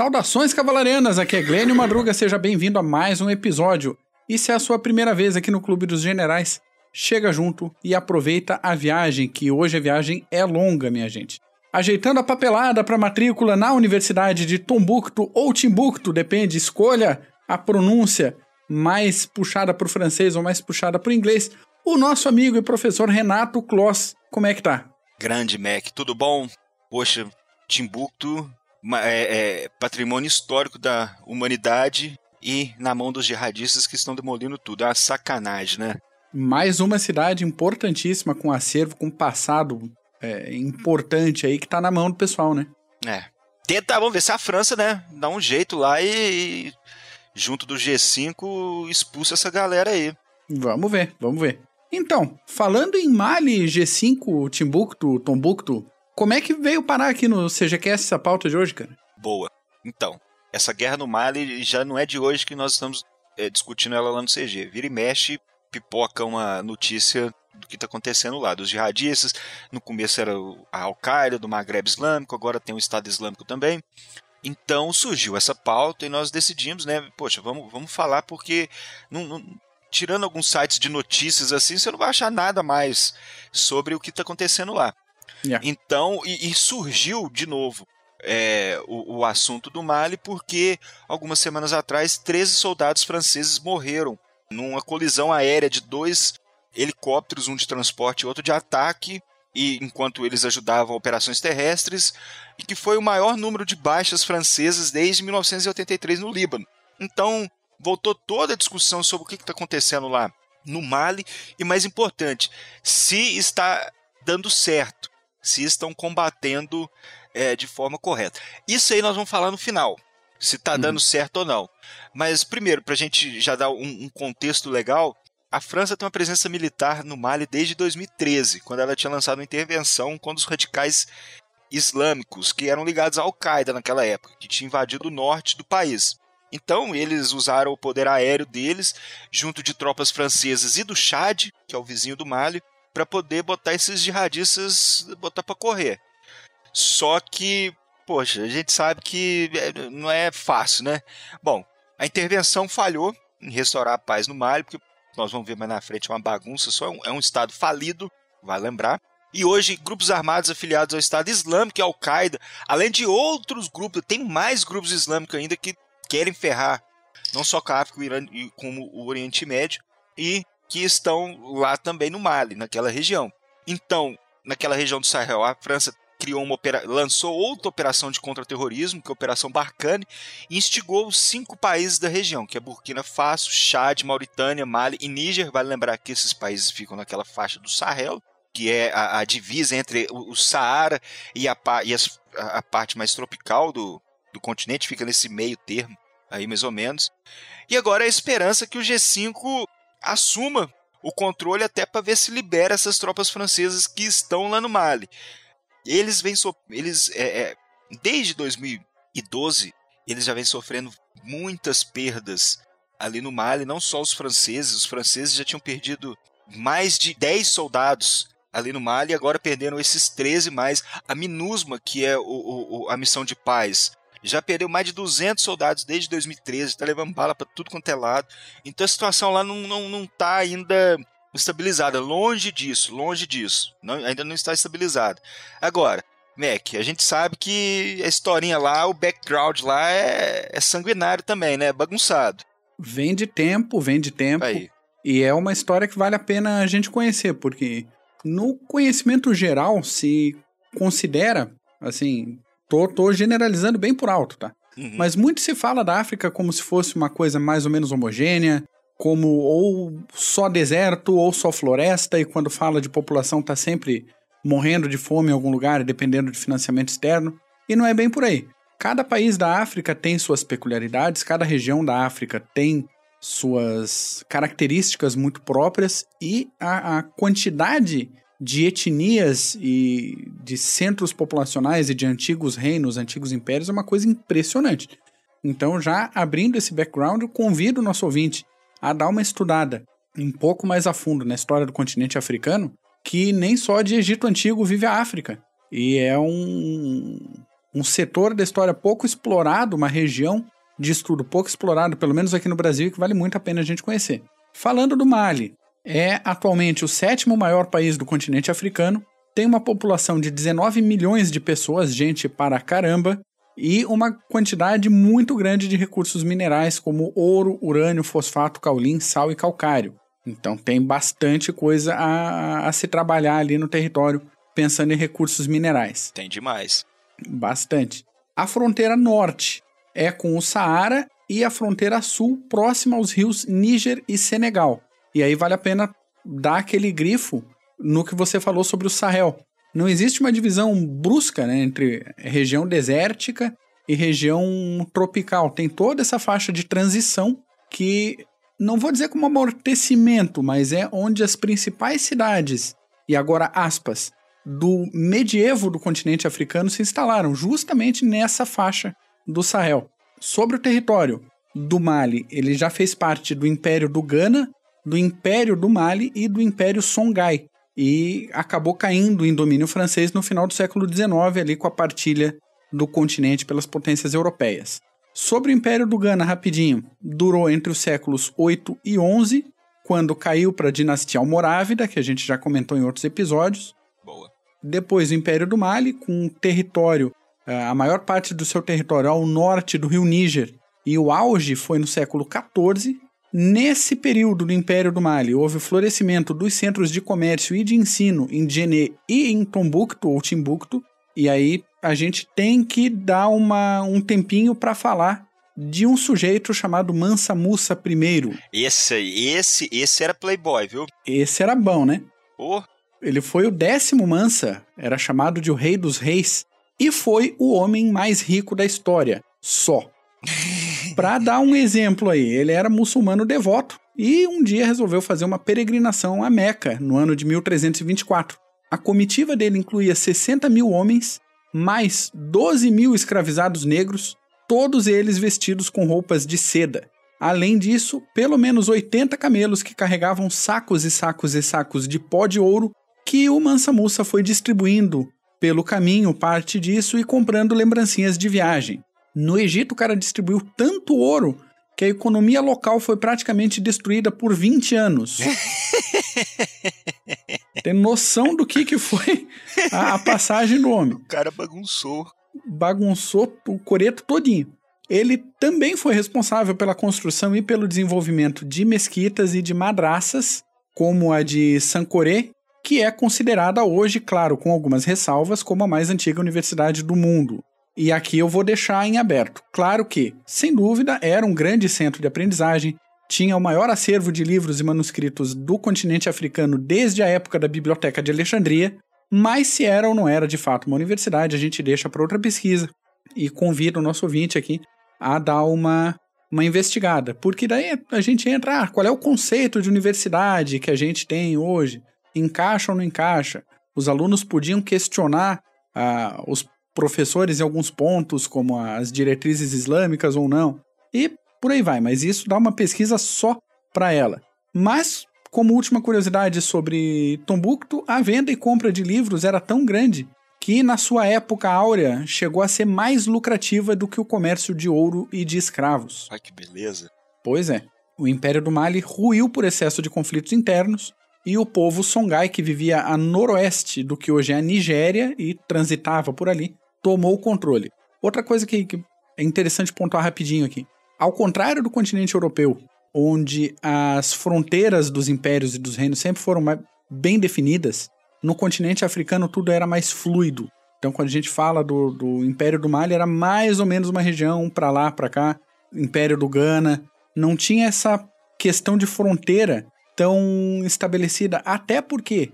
Saudações cavalarianas, aqui é Glênio Madruga, seja bem-vindo a mais um episódio. E se é a sua primeira vez aqui no Clube dos Generais, chega junto e aproveita a viagem, que hoje a viagem é longa, minha gente. Ajeitando a papelada para matrícula na Universidade de Tombucto ou Timbuktu, depende, escolha a pronúncia mais puxada para o francês ou mais puxada para o inglês. O nosso amigo e professor Renato Kloss, como é que tá? Grande Mac, tudo bom? Poxa, Timbuktu é, é patrimônio histórico da humanidade e na mão dos jihadistas que estão demolindo tudo. É uma sacanagem, né? Mais uma cidade importantíssima, com acervo, com passado é, importante aí, que tá na mão do pessoal, né? É. Tenta, vamos ver se a França, né, dá um jeito lá e, e junto do G5, expulsa essa galera aí. Vamos ver, vamos ver. Então, falando em Mali, G5, Timbuktu, Tombuktu, como é que veio parar aqui no CGCast essa pauta de hoje, cara? Boa. Então, essa guerra no Mali já não é de hoje que nós estamos é, discutindo ela lá no CG. Vira e mexe, pipoca uma notícia do que está acontecendo lá, dos jihadistas. No começo era a Al-Qaeda, do Maghreb Islâmico, agora tem o Estado Islâmico também. Então surgiu essa pauta e nós decidimos, né? Poxa, vamos, vamos falar porque, não, não, tirando alguns sites de notícias assim, você não vai achar nada mais sobre o que está acontecendo lá. Yeah. Então, e, e, surgiu de novo é, o, o, assunto do Mali porque algumas semanas atrás 13 soldados franceses morreram numa colisão aérea de dois helicópteros, um de transporte e outro de ataque, e enquanto eles ajudavam operações terrestres, e que foi o maior número de baixas francesas desde 1983 no Líbano. Então, voltou toda a discussão sobre o que está acontecendo lá no Mali, e mais importante, se está dando certo se estão combatendo é, de forma correta. Isso aí nós vamos falar no final, se está dando uhum. certo ou não. Mas primeiro, para a gente já dar um, um, contexto legal, a França tem uma presença militar no Mali desde 2013, quando ela tinha lançado uma intervenção contra os radicais islâmicos que eram ligados à Al-Qaeda naquela época, que tinha invadido o norte do país. Então, eles usaram o poder aéreo deles, junto de tropas francesas e do Chad, que é o vizinho do Mali, para poder botar esses jihadistas botar para correr. Só que, poxa, a gente sabe que é, não é fácil, né? Bom, a intervenção falhou em restaurar a paz no Mali, porque nós vamos ver mais na frente uma bagunça, só é um, é um estado falido, vai lembrar. E hoje, grupos armados afiliados ao Estado Islâmico e ao Qaeda, além de outros grupos, tem mais grupos islâmicos ainda que querem ferrar não só com a África, como o Oriente Médio, e que estão lá também no Mali, naquela região. Então, naquela região do Sahel, a França criou uma opera... lançou outra operação de contra-terrorismo, que é a Operação Barkhane, e instigou os cinco países da região, que é Burkina Faso, Chad, Mauritânia, Mali e Níger. Vale lembrar que esses países ficam naquela faixa do Sahel, que é a, a divisa entre o, o Saara e, a, e as, a, a, parte mais tropical do, do continente, fica nesse meio termo, aí mais ou menos. E agora a esperança que o G5 assuma o controle até para ver se libera essas tropas francesas que estão lá no Mali. Eles vêm so eles é, é, desde 2012 eles já vêm sofrendo muitas perdas ali no Mali, não só os franceses, os franceses já tinham perdido mais de 10 soldados ali no Mali, agora perderam esses 13 mais. A MINUSMA, que é o, o, a missão de paz, já perdeu mais de 200 soldados desde 2013, está levando bala para tudo quanto é lado. Então a situação lá não, não, não tá ainda estabilizada, longe disso, longe disso, não, ainda não está estabilizada. Agora, Mac, a gente sabe que a historinha lá, o background lá é, é sanguinário também, né? Bagunçado. Vem de tempo, vem de tempo. Aí. E é uma história que vale a pena a gente conhecer, porque no conhecimento geral se considera, assim, Tô, tô generalizando bem por alto, tá? Uhum. Mas muito se fala da África como se fosse uma coisa mais ou menos homogênea, como ou só deserto ou só floresta, e quando fala de população tá sempre morrendo de fome em algum lugar, dependendo de financiamento externo. E não é bem por aí. Cada país da África tem suas peculiaridades, cada região da África tem suas características muito próprias e a, a quantidade de etnias e de centros populacionais e de antigos reinos, antigos impérios, é uma coisa impressionante. Então, já abrindo esse background, eu convido o nosso ouvinte a dar uma estudada um pouco mais a fundo na história do continente africano, que nem só de Egito Antigo vive a África. E é um, um setor da história pouco explorado, uma região de estudo pouco explorado, pelo menos aqui no Brasil, que vale muito a pena a gente conhecer. Falando do Mali, é atualmente o sétimo maior país do continente africano, tem uma população de 19 milhões de pessoas, gente para caramba, e uma quantidade muito grande de recursos minerais como ouro, urânio, fosfato, caulim, sal e calcário. Então tem bastante coisa a, a se trabalhar ali no território pensando em recursos minerais. Tem demais. Bastante. A fronteira norte é com o Saara e a fronteira sul próxima aos rios Níger e Senegal. E aí vale a pena dar aquele grifo no que você falou sobre o Sahel. Não existe uma divisão brusca né, entre região desértica e região tropical. Tem toda essa faixa de transição que não vou dizer como amortecimento, mas é onde as principais cidades, e agora aspas, do medievo do continente africano se instalaram justamente nessa faixa do Sahel. Sobre o território do Mali, ele já fez parte do Império do Ghana, do Império do Mali e do Império Songhai, e acabou caindo em domínio francês no final do século XIX, ali com a partilha do continente pelas potências europeias. Sobre o Império do Ghana, rapidinho, durou entre os séculos 8 e 11, quando caiu para a dinastia Almorávida, que a gente já comentou em outros episódios. Boa. Depois o Império do Mali, com um território, eh, a maior parte do seu território ao norte do rio Níger, e o auge foi no século 14. Nesse período do Império do Mali, houve o florescimento dos centros de comércio e de ensino em Djenné e em Tombouctou ou Timbuktu, e aí a gente tem que dar uma, um tempinho para falar de um sujeito chamado Mansa Musa I. Esse, esse, esse era playboy, viu? Esse era bom, né? Oh. Ele foi o décimo Mansa, era chamado de o Rei dos Reis, e foi o homem mais rico da história, só. Para dar um exemplo aí, ele era muçulmano devoto e um dia resolveu fazer uma peregrinação a Meca, no ano de 1324. A comitiva dele incluía 60 mil homens, mais 12 mil escravizados negros, todos eles vestidos com roupas de seda. Além disso, pelo menos 80 camelos que carregavam sacos e sacos e sacos de pó de ouro que o Mansa Musa foi distribuindo pelo caminho parte disso e comprando lembrancinhas de viagem. No Egito, o cara distribuiu tanto ouro que a economia local foi praticamente destruída por 20 anos. Tem noção do que, que foi a, a passagem do homem. O cara bagunçou. Bagunçou o coreto todinho. Ele também foi responsável pela construção e pelo desenvolvimento de mesquitas e de madraças, como a de Sankoré, que é considerada hoje, claro, com algumas ressalvas, como a mais antiga universidade do mundo. E aqui eu vou deixar em aberto. Claro que, sem dúvida, era um grande centro de aprendizagem, tinha o maior acervo de livros e manuscritos do continente africano desde a época da Biblioteca de Alexandria, mas se era ou não era de fato uma universidade, a gente deixa para outra pesquisa e convida o nosso ouvinte aqui a dar uma, uma investigada, porque daí a gente entra, ah, qual é o conceito de universidade que a gente tem hoje? Encaixa ou não encaixa? Os alunos podiam questionar ah, os professores em alguns pontos, como as diretrizes islâmicas ou não. E por aí vai, mas isso dá uma pesquisa só para ela. Mas, como última curiosidade sobre Tombuctu, a venda e compra de livros era tão grande que, na sua época áurea, chegou a ser mais lucrativa do que o comércio de ouro e de escravos. Ai, que beleza! Pois é. O Império do Mali ruiu por excesso de conflitos internos e o povo Songhai, que vivia a noroeste do que hoje é a Nigéria e transitava por ali, tomou o controle. Outra coisa que, que é interessante pontuar rapidinho aqui. Ao contrário do continente europeu, onde as fronteiras dos impérios e dos reinos sempre foram bem definidas, no continente africano tudo era mais fluido. Então, quando a gente fala do, do Império do Mali, era mais ou menos uma região para lá, para cá. Império do Ghana. Não tinha essa questão de fronteira tão estabelecida, até porque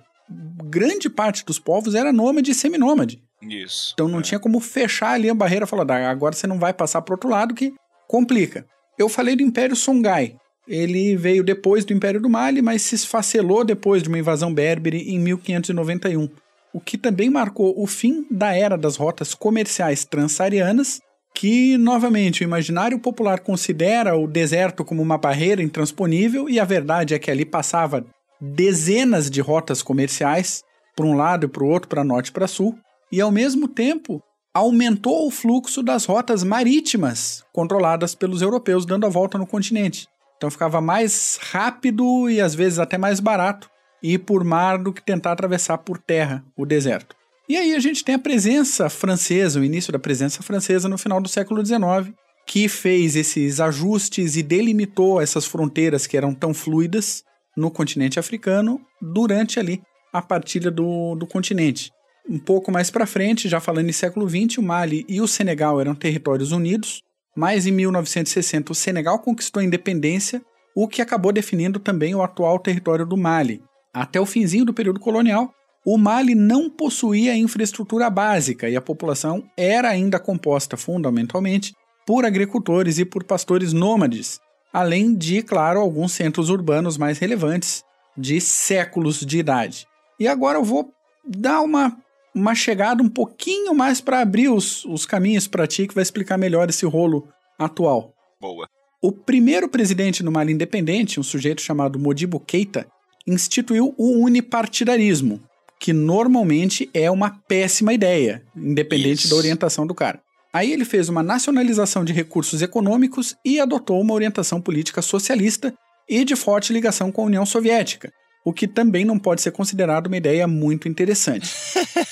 grande parte dos povos era nômade e seminômade. Isso. Então não é. tinha como fechar ali a barreira e falar, agora você não vai passar para outro lado que complica. Eu falei do Império Songhai. Ele veio depois do Império do Mali, mas se esfacelou depois de uma invasão berbere em 1591, o que também marcou o fim da era das rotas comerciais transsaarianas, que, novamente, o imaginário popular considera o deserto como uma barreira intransponível, e a verdade é que ali passava dezenas de rotas comerciais, para um lado e para o outro, para norte e para sul, e ao mesmo tempo aumentou o fluxo das rotas marítimas controladas pelos europeus dando a volta no continente. Então ficava mais rápido e às vezes até mais barato ir por mar do que tentar atravessar por terra o deserto. E aí a gente tem a presença francesa, o início da presença francesa no final do século XIX, que fez esses ajustes e delimitou essas fronteiras que eram tão fluidas no continente africano durante ali a partilha do, do continente. Um pouco mais para frente, já falando em século XX, o Mali e o Senegal eram territórios unidos, mas em 1960 o Senegal conquistou a independência, o que acabou definindo também o atual território do Mali. Até o finzinho do período colonial, o Mali não possuía infraestrutura básica e a população era ainda composta fundamentalmente por agricultores e por pastores nômades, além de, claro, alguns centros urbanos mais relevantes de séculos de idade. E agora eu vou dar uma, uma chegada um pouquinho mais para abrir os, os caminhos para ti, que vai explicar melhor esse rolo atual. Boa. O primeiro presidente no Mali independente, um sujeito chamado Modibo Keita, instituiu o unipartidarismo, que normalmente é uma péssima ideia, independente Isso. da orientação do cara. Aí ele fez uma nacionalização de recursos econômicos e adotou uma orientação política socialista e de forte ligação com a União Soviética, o que também não pode ser considerado uma ideia muito interessante.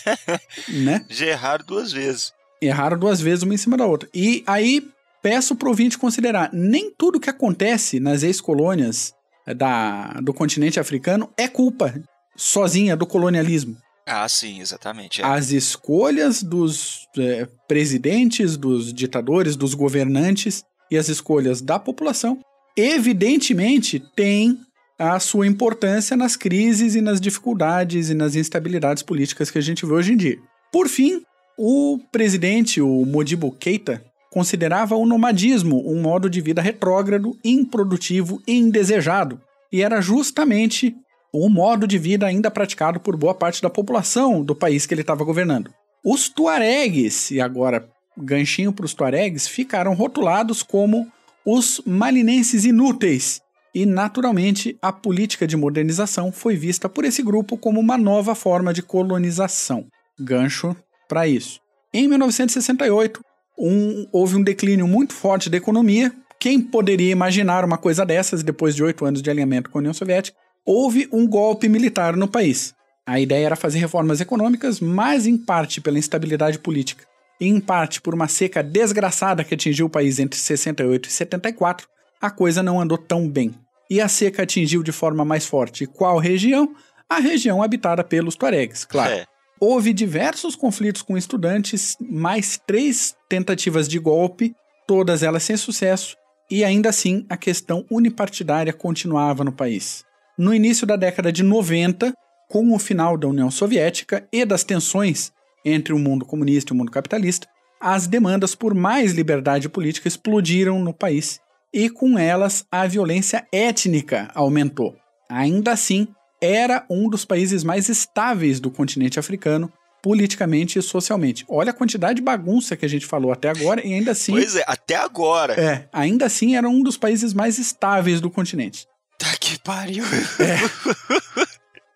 né? Já erraram duas vezes. Erraram duas vezes, uma em cima da outra. E aí peço para o ouvinte considerar: nem tudo que acontece nas ex-colônias da, do continente africano é culpa sozinha do colonialismo. Ah, sim, exatamente. É. As escolhas dos é, presidentes, dos ditadores, dos governantes e as escolhas da população, evidentemente, têm a sua importância nas crises e nas dificuldades e nas instabilidades políticas que a gente vê hoje em dia. Por fim, o presidente, o Modibo Keita, considerava o nomadismo um modo de vida retrógrado, improdutivo e indesejado, e era justamente o modo de vida ainda praticado por boa parte da população do país que ele estava governando. Os tuaregues, e agora ganchinho para os tuaregues, ficaram rotulados como os malinenses inúteis, e, naturalmente, a política de modernização foi vista por esse grupo como uma nova forma de colonização. Gancho para isso. Em 1968, um, houve um declínio muito forte da economia. Quem poderia imaginar uma coisa dessas depois de oito anos de alinhamento com a União Soviética? Houve um golpe militar no país. A ideia era fazer reformas econômicas, mas em parte pela instabilidade política e em parte por uma seca desgraçada que atingiu o país entre 68 e 74, a coisa não andou tão bem e a seca atingiu de forma mais forte qual região? A região habitada pelos tuaregs, claro. É. Houve diversos conflitos com estudantes, mais três tentativas de golpe, todas elas sem sucesso, e ainda assim a questão unipartidária continuava no país. No início da década de 90, com o final da União Soviética e das tensões entre o mundo comunista e o mundo capitalista, as demandas por mais liberdade política explodiram no país e com elas a violência étnica aumentou. Ainda assim, era um dos países mais estáveis do continente africano, politicamente e socialmente. Olha a quantidade de bagunça que a gente falou até agora e ainda assim. Pois é, até agora. É, ainda assim era um dos países mais estáveis do continente. Tá que pariu. É.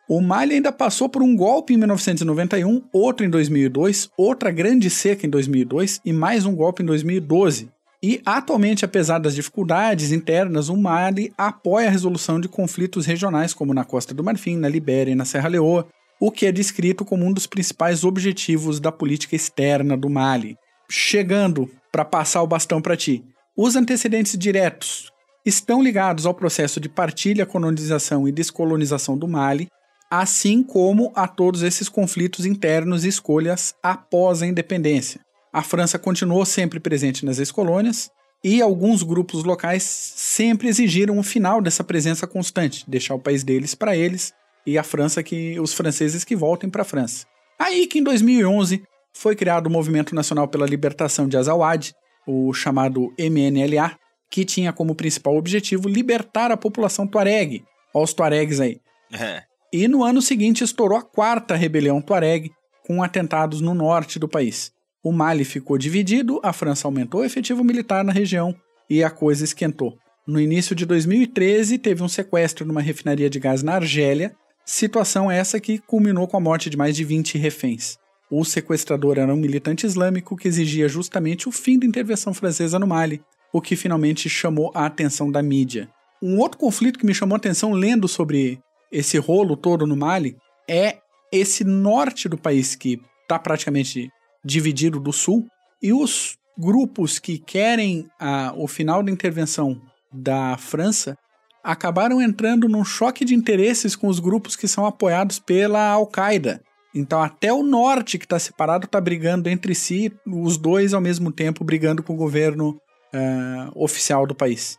O Mali ainda passou por um golpe em 1991, outro em 2002, outra grande seca em 2002 e mais um golpe em 2012. E atualmente, apesar das dificuldades internas, o Mali apoia a resolução de conflitos regionais, como na Costa do Marfim, na Libéria e na Serra Leoa, o que é descrito como um dos principais objetivos da política externa do Mali. Chegando para passar o bastão para ti, os antecedentes diretos estão ligados ao processo de partilha, colonização e descolonização do Mali, assim como a todos esses conflitos internos e escolhas após a independência a França continuou sempre presente nas ex-colônias e alguns grupos locais sempre exigiram o final dessa presença constante, deixar o país deles para eles e a França que os franceses que voltem para a França. Aí que em 2011 foi criado o Movimento Nacional pela Libertação de Azawad, o chamado MNLA, que tinha como principal objetivo libertar a população tuareg. Olha os tuaregs aí. É. E no ano seguinte estourou a quarta rebelião tuareg, com atentados no norte do país. O Mali ficou dividido, a França aumentou o efetivo militar na região e a coisa esquentou. No início de 2013, teve um sequestro numa refinaria de gás na Argélia, situação essa que culminou com a morte de mais de 20 reféns. O sequestrador era um militante islâmico que exigia justamente o fim da intervenção francesa no Mali, o que finalmente chamou a atenção da mídia. Um outro conflito que me chamou a atenção lendo sobre esse rolo todo no Mali é esse norte do país que está praticamente dividido do sul e os grupos que querem a, o final da intervenção da França acabaram entrando num choque de interesses com os grupos que são apoiados pela Al-Qaeda. Então, até o norte que está separado está brigando entre si, os dois ao mesmo tempo brigando com o governo uh, oficial do país.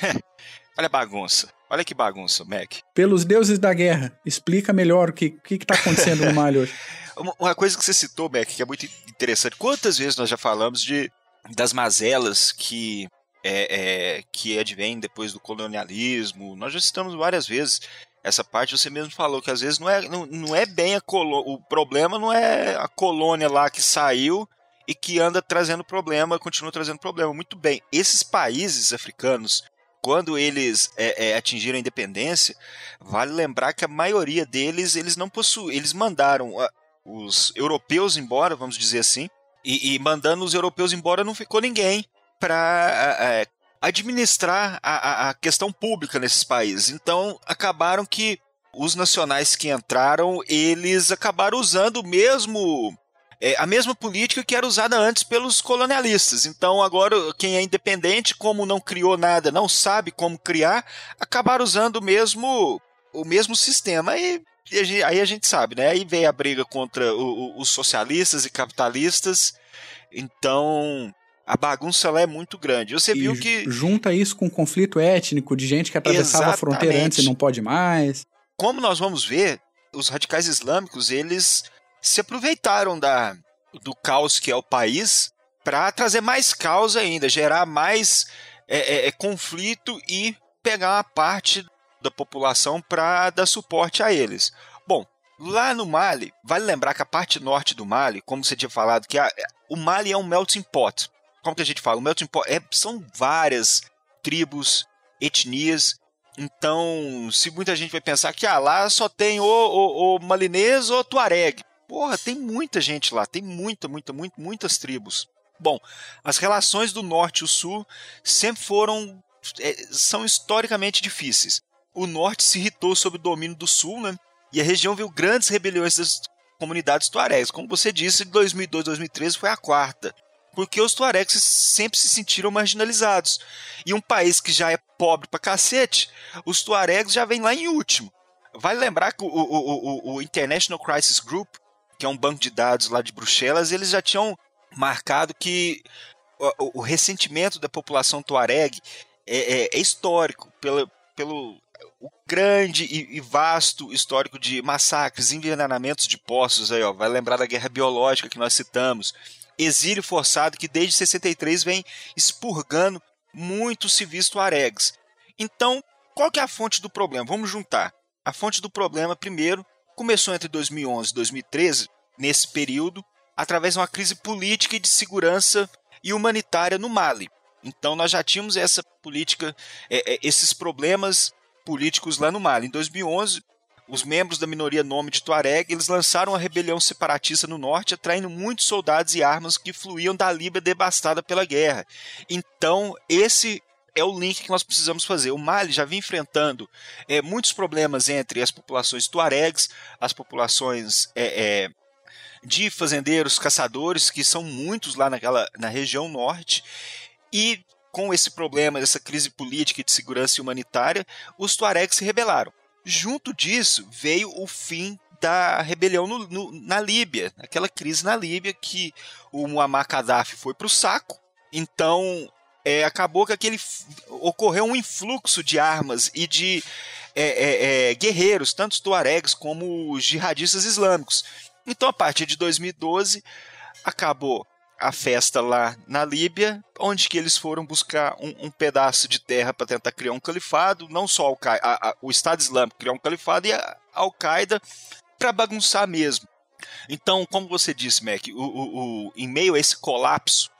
Olha a bagunça. Olha que bagunça, Mac. Pelos deuses da guerra, explica melhor o que está acontecendo no Mali hoje. Uma coisa que você citou, Mac, que é muito interessante. Quantas vezes nós já falamos de das mazelas que é, é, que advém depois do colonialismo. Nós já citamos várias vezes essa parte. Você mesmo falou que às vezes não é, não, não é bem a. O problema não é a colônia lá que saiu e que anda trazendo problema, continua trazendo problema. Muito bem, esses países africanos, quando eles é, é, atingiram a independência, vale lembrar que a maioria deles eles não possuem, eles mandaram os europeus embora, vamos dizer assim, e, e mandando os europeus embora não ficou ninguém para é, administrar a, a, questão pública nesses países. Então acabaram que os nacionais que entraram, eles acabaram usando o mesmo é, a mesma política que era usada antes pelos colonialistas. Então, agora, quem é independente, como não criou nada, não sabe como criar, acabaram usando mesmo, o mesmo sistema. E, e aí a gente sabe, né? Aí veio a briga contra o, o, os socialistas e capitalistas. Então, a bagunça lá é muito grande. Você e viu que. Junta isso com um conflito étnico de gente que atravessava Exatamente. a fronteira antes e não pode mais. Como nós vamos ver, os radicais islâmicos, eles se aproveitaram da, do caos que é o país para trazer mais caos ainda, gerar mais é, é, é, conflito e pegar uma parte da população para dar suporte a eles. Bom, lá no Mali, vale lembrar que a parte norte do Mali, como você tinha falado, que a, o Mali é um melting pot como que a gente fala? O melting pot é, são várias tribos, etnias. Então, se muita gente vai pensar que ah, lá só tem o, o, o malinês ou tuareg. Porra, tem muita gente lá, tem muita, muita, muita, muitas tribos. Bom, as relações do norte e o sul sempre foram. É, são historicamente difíceis. O norte se irritou sob o domínio do sul, né? E a região viu grandes rebeliões das comunidades tuaregs. Como você disse, de 2002 2013 foi a quarta porque os tuaregs sempre se sentiram marginalizados. E um país que já é pobre pra cacete, os tuaregs já vêm lá em último. Vale lembrar que o, o, o, o International Crisis Group, que é um banco de dados lá de Bruxelas, eles já tinham marcado que o, o ressentimento da população tuareg é, é, é histórico pelo, pelo o grande e, vasto histórico de massacres, envenenamentos de poços aí, ó, vai lembrar da guerra biológica que nós citamos, exílio forçado que desde 63 vem expurgando muitos civis tuaregs. Então, qual que é a fonte do problema? Vamos juntar. A fonte do problema, primeiro, começou entre 2011 e 2013, nesse período, através de uma crise política e de segurança e humanitária no Mali. Então, nós já tínhamos essa política, é, é, esses problemas políticos lá no Mali. Em 2011, os membros da minoria nome de Tuareg, eles lançaram uma rebelião separatista no norte, atraindo muitos soldados e armas que fluíam da Líbia devastada pela guerra. Então, esse é o link que nós precisamos fazer. O Mali já vinha enfrentando é, muitos problemas entre as populações tuaregs, as populações é, é, de fazendeiros, caçadores, que são muitos lá naquela, na região norte, e com esse problema, essa crise política e de segurança humanitária, os tuaregs se rebelaram. Junto disso veio o fim da rebelião no, no, na Líbia, aquela crise na Líbia que o Muammar Gaddafi foi para o saco. Então é, acabou que aquele ocorreu um influxo de armas e de é, é, é guerreiros, tanto tuaregs como os jihadistas islâmicos. Então, a partir de 2012, acabou a festa lá na Líbia, onde que eles foram buscar um, um pedaço de terra para tentar criar um califado, não só a, a, o Estado Islâmico criar um califado e a Al-Qaeda para bagunçar mesmo. Então, como você disse, Mac, o, o, o, em meio a esse colapso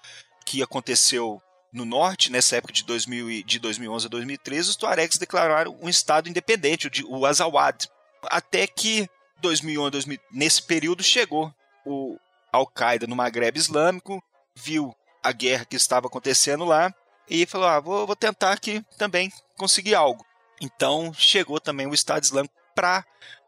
que aconteceu no norte, nessa época de, 2000, de 2011 a 2013, os Tuaregs declararam um Estado independente, o Azawad. Até que 2011, 2000, nesse período chegou o Al-Qaeda no Maghreb Islâmico, viu a guerra que estava acontecendo lá e falou: ah, vou, vou tentar aqui também conseguir algo. Então chegou também o Estado Islâmico para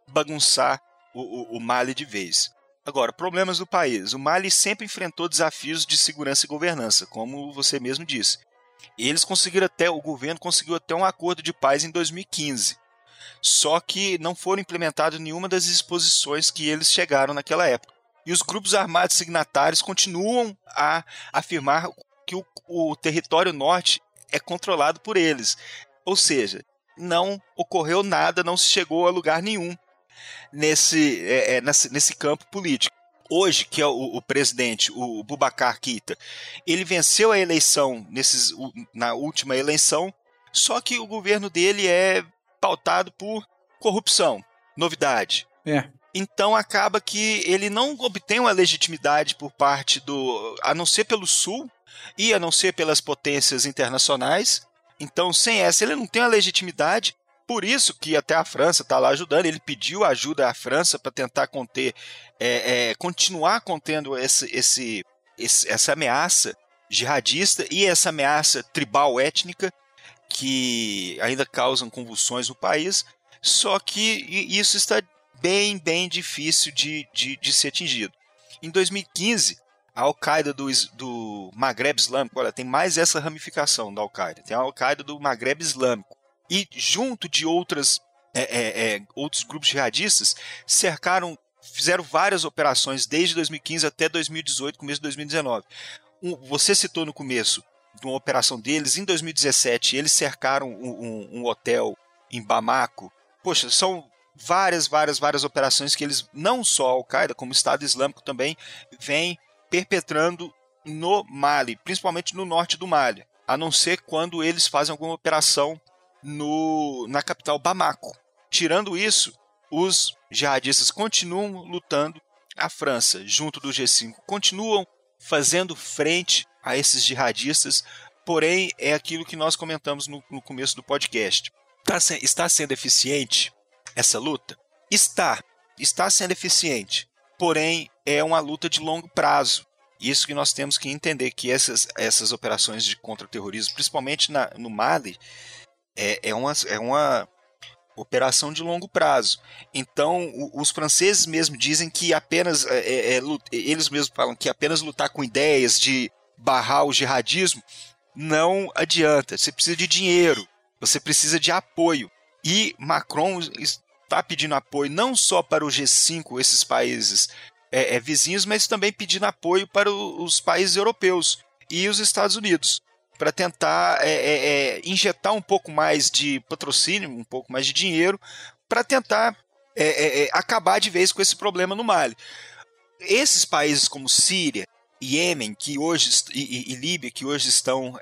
bagunçar o, o, o Mali de vez. Agora, problemas do país. O Mali sempre enfrentou desafios de segurança e governança, como você mesmo disse. Eles conseguiram até, o governo conseguiu até um acordo de paz em 2015. Só que não foram implementadas nenhuma das disposições que eles chegaram naquela época. E os grupos armados signatários continuam a afirmar que o, o território norte é controlado por eles. Ou seja, não ocorreu nada, não se chegou a lugar nenhum nesse, é, é, nesse, nesse campo político. Hoje, que é o, o, presidente, o Bubacar Keita, ele venceu a eleição nesses, na última eleição, só que o governo dele é pautado por corrupção. Novidade. É. Então acaba que ele não obtém uma legitimidade por parte do. a não ser pelo Sul e a não ser pelas potências internacionais. Então, sem essa, ele não tem uma legitimidade. Por isso que até a França está lá ajudando. Ele pediu ajuda à França para tentar conter, é, é, continuar contendo esse, esse, esse, essa ameaça jihadista e essa ameaça tribal étnica que ainda causam convulsões no país. Só que isso está bem, bem difícil de, de, de ser atingido. Em 2015, a Al-Qaeda do, do Maghreb Islâmico, olha, tem mais essa ramificação da Al-Qaeda, tem a Al-Qaeda do Maghreb Islâmico. E junto de outras, é, é, é, outros grupos jihadistas, cercaram, fizeram várias operações desde 2015 até 2018, começo de 2019. Um, você citou no começo de uma operação deles, em 2017 eles cercaram um, um, um hotel em Bamako. Poxa, são várias, várias, várias operações que eles, não só a Al-Qaeda, como o Estado Islâmico também, vem perpetrando no Mali, principalmente no norte do Mali, a não ser quando eles fazem alguma operação no, na capital Bamako. Tirando isso, os jihadistas continuam lutando. A França, junto do G5, continuam fazendo frente a esses jihadistas, porém é aquilo que nós comentamos no, no começo do podcast. Tá, está sendo eficiente essa luta? Está. Está sendo eficiente. Porém, é uma luta de longo prazo. Isso que nós temos que entender que essas, essas operações de contra-terrorismo, principalmente na, no Mali, é, é, uma, é uma operação de longo prazo. Então, o, os franceses mesmo dizem que apenas é, é, é eles mesmos falam que apenas lutar com ideias de barrar o jihadismo não adianta. Você precisa de dinheiro, você precisa de apoio. E Macron está pedindo apoio não só para o G5, esses países é, é, vizinhos, mas também pedindo apoio para o, os países europeus e os Estados Unidos para tentar é, é, é, injetar um pouco mais de patrocínio, um pouco mais de dinheiro, para tentar é, acabar de vez com esse problema no Mali. Esses países como Síria, Iêmen, que hoje e, e, e Líbia, que hoje estão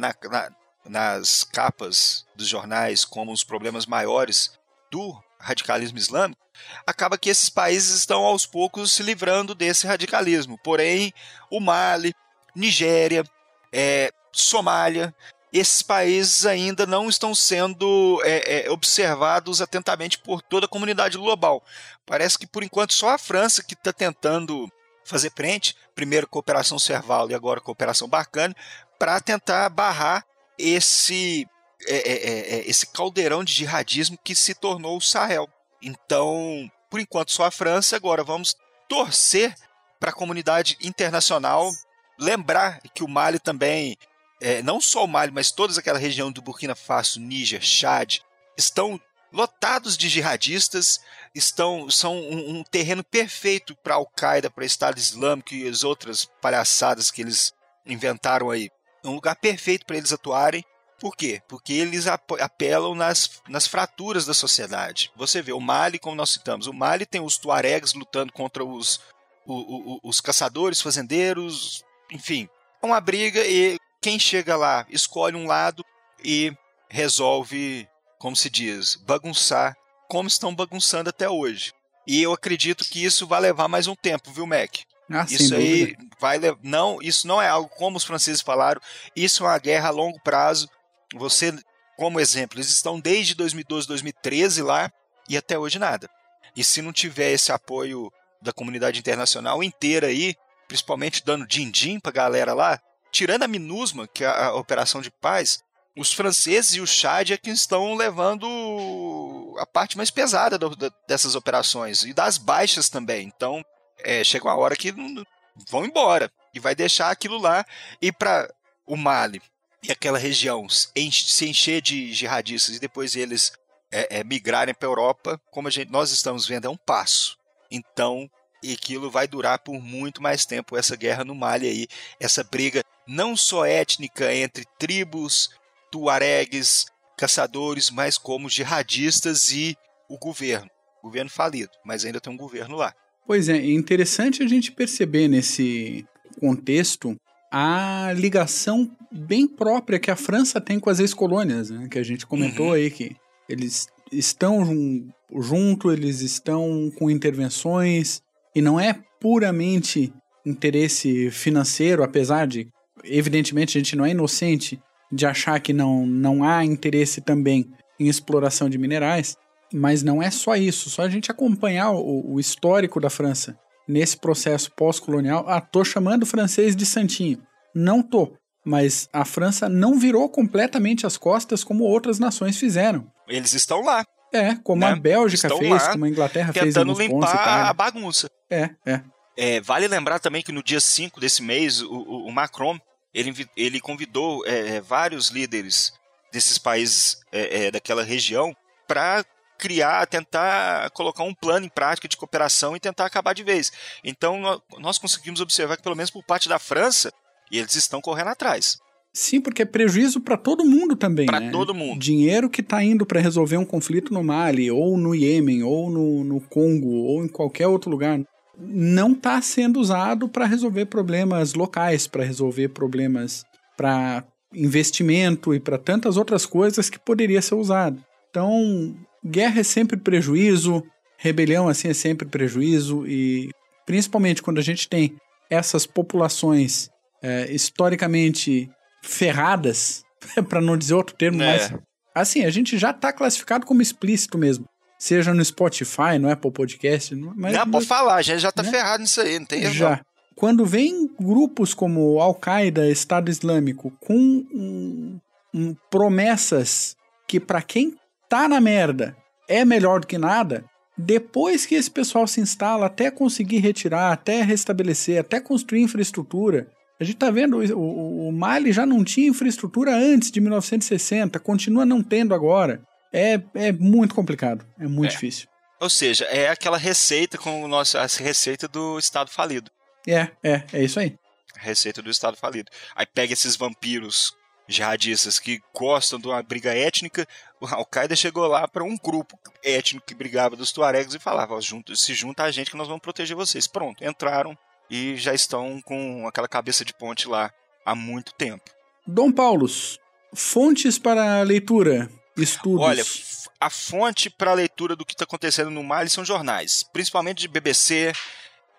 na, na, nas capas dos jornais como os problemas maiores do radicalismo islâmico, acaba que esses países estão aos poucos se livrando desse radicalismo. Porém, o Mali, Nigéria, é, Somália, esses países ainda não estão sendo é, é, observados atentamente por toda a comunidade global. Parece que por enquanto só a França que está tentando fazer frente, primeiro cooperação Serval e agora cooperação Barcane, para tentar barrar esse é, é, é, é, esse caldeirão de jihadismo que se tornou o Sahel. Então, por enquanto, só a França. Agora vamos torcer para a comunidade internacional lembrar que o Mali também, é, não só o Mali, mas toda aquela região do Burkina Faso, Níger, Chad, estão lotados de jihadistas, estão são um, um terreno perfeito para Al-Qaeda, para Estado Islâmico e as outras palhaçadas que eles inventaram aí. É um lugar perfeito para eles atuarem. Por quê? Porque eles apelam nas, nas fraturas da sociedade. Você vê o Mali, como nós citamos, o Mali tem os tuaregs lutando contra os, os, os caçadores, fazendeiros, enfim. É uma briga e quem chega lá escolhe um lado e resolve, como se diz, bagunçar, como estão bagunçando até hoje. E eu acredito que isso vai levar mais um tempo, viu, Mac? Ah, isso aí vai não, isso não é algo como os franceses falaram, isso é uma guerra a longo prazo você, como exemplo, eles estão desde 2012, 2013 lá e até hoje nada. E se não tiver esse apoio da comunidade internacional inteira aí, principalmente dando din-din pra galera lá, tirando a MINUSMA, que é a operação de paz, os franceses e o Chad é que estão levando a parte mais pesada do, do, dessas operações e das baixas também. Então, é, chega uma hora que vão embora e vai deixar aquilo lá e para o Mali e aquela região se encher de jihadistas e depois eles é, é, migrarem para a Europa, como gente, nós estamos vendo, é um passo. Então, aquilo vai durar por muito mais tempo, essa guerra no Mali aí, essa briga não só étnica entre tribos, tuaregues, caçadores, mas como jihadistas e o governo. Governo falido, mas ainda tem um governo lá. Pois é, é interessante a gente perceber nesse contexto a ligação bem própria que a França tem com as ex-colônias, né? que a gente comentou uhum. aí que eles estão junto, eles estão com intervenções e não é puramente interesse financeiro, apesar de evidentemente a gente não é inocente de achar que não, não há interesse também em exploração de minerais, mas não é só isso, só a gente acompanhar o, o histórico da França nesse processo pós-colonial. Ah, tô chamando o francês de santinho. Não tô, mas a França não virou completamente as costas como outras nações fizeram. Eles estão lá. É, como né? a Bélgica estão fez, lá, como a Inglaterra fez tentando limpar a bagunça. É, é, é. Vale lembrar também que no dia 5 desse mês, o, o Macron ele, ele convidou é, é, vários líderes desses países é, é, daquela região para criar, tentar colocar um plano em prática de cooperação e tentar acabar de vez. Então nós conseguimos observar que pelo menos por parte da França, eles estão correndo atrás. Sim, porque é prejuízo para todo mundo também. Para né? todo mundo. Dinheiro que está indo para resolver um conflito no Mali, ou no Iêmen, ou no, no Congo, ou em qualquer outro lugar não está sendo usado para resolver problemas locais, para resolver problemas para investimento e para tantas outras coisas que poderia ser usado. Então, guerra é sempre prejuízo, rebelião assim é sempre prejuízo e principalmente quando a gente tem essas populações é, historicamente ferradas, para não dizer outro termo, é. mas assim a gente já está classificado como explícito mesmo seja no Spotify, no Apple Podcast. Mas, não, pode falar, já, já tá né? ferrado nisso aí, não tem erro. Já. Quando vem grupos como Al-Qaeda, Estado Islâmico, com um, um, promessas que para quem tá na merda é melhor do que nada, depois que esse pessoal se instala, até conseguir retirar, até restabelecer, até construir infraestrutura, a gente tá vendo, o, o Mali já não tinha infraestrutura antes de 1960, continua não tendo agora é, é muito complicado, é muito é. difícil. Ou seja, é aquela receita com o nosso, a receita do Estado falido. É, é, é isso aí. receita do Estado falido. Aí pega esses vampiros jihadistas que gostam de uma briga étnica. O Al-Qaeda chegou lá para um grupo étnico que brigava dos Tuaregs e falava: se junta a gente que nós vamos proteger vocês. Pronto, entraram e já estão com aquela cabeça de ponte lá há muito tempo. Dom Paulos, fontes para leitura estudos? Olha, a fonte para a leitura do que está acontecendo no Mali são jornais, principalmente de BBC,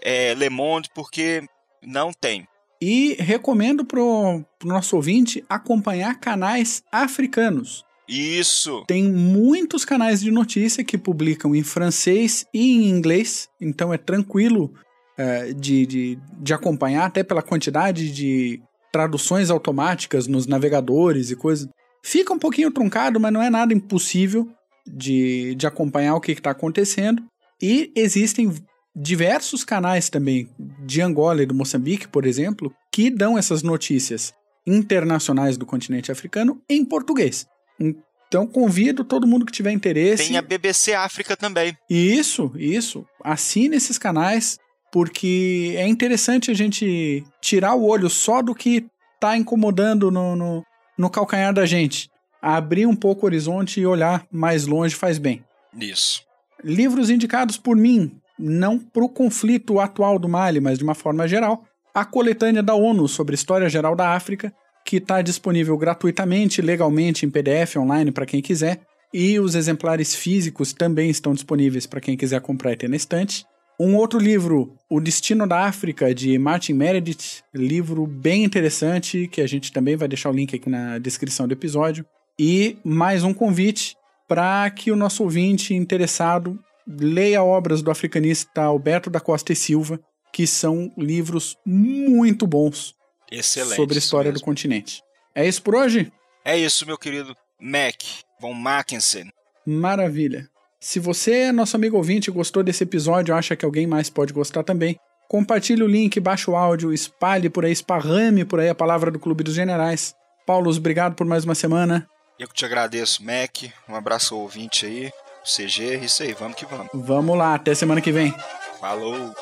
é, Le Monde, porque não tem. E recomendo para o nosso ouvinte acompanhar canais africanos. Isso. Tem muitos canais de notícia que publicam em francês e em inglês, então é tranquilo é, de, de, de acompanhar, até pela quantidade de traduções automáticas nos navegadores e coisas. Fica um pouquinho truncado, mas não é nada impossível de, de acompanhar o que está acontecendo. E existem diversos canais também de Angola e do Moçambique, por exemplo, que dão essas notícias internacionais do continente africano em português. Então convido todo mundo que tiver interesse. Tem a BBC África também. Isso, isso. Assine esses canais, porque é interessante a gente tirar o olho só do que está incomodando no, no, no calcanhar da gente. Abrir um pouco o horizonte e olhar mais longe faz bem. Isso. Livros indicados por mim, não para o conflito atual do Mali, mas de uma forma geral. A coletânea da ONU sobre a História Geral da África, que está disponível gratuitamente, legalmente em PDF online para quem quiser. E os exemplares físicos também estão disponíveis para quem quiser comprar e ter na estante. Um outro livro, O Destino da África, de Martin Meredith, livro bem interessante, que a gente também vai deixar o link aqui na descrição do episódio. E mais um convite para que o nosso ouvinte interessado leia obras do africanista Alberto da Costa e Silva, que são livros muito bons Excelente, sobre a história do continente. É isso por hoje? É isso, meu querido Mac von Mackensen. Maravilha. Se você, é nosso amigo ouvinte, gostou desse episódio, acha que alguém mais pode gostar também, compartilhe o link, baixe o áudio, espalhe por aí, esparrame por aí a palavra do Clube dos Generais. Paulo, obrigado por mais uma semana. Eu que te agradeço, Mac. Um abraço ao ouvinte aí, CG, isso aí, vamos que vamos. Vamos lá, até semana que vem. Falou!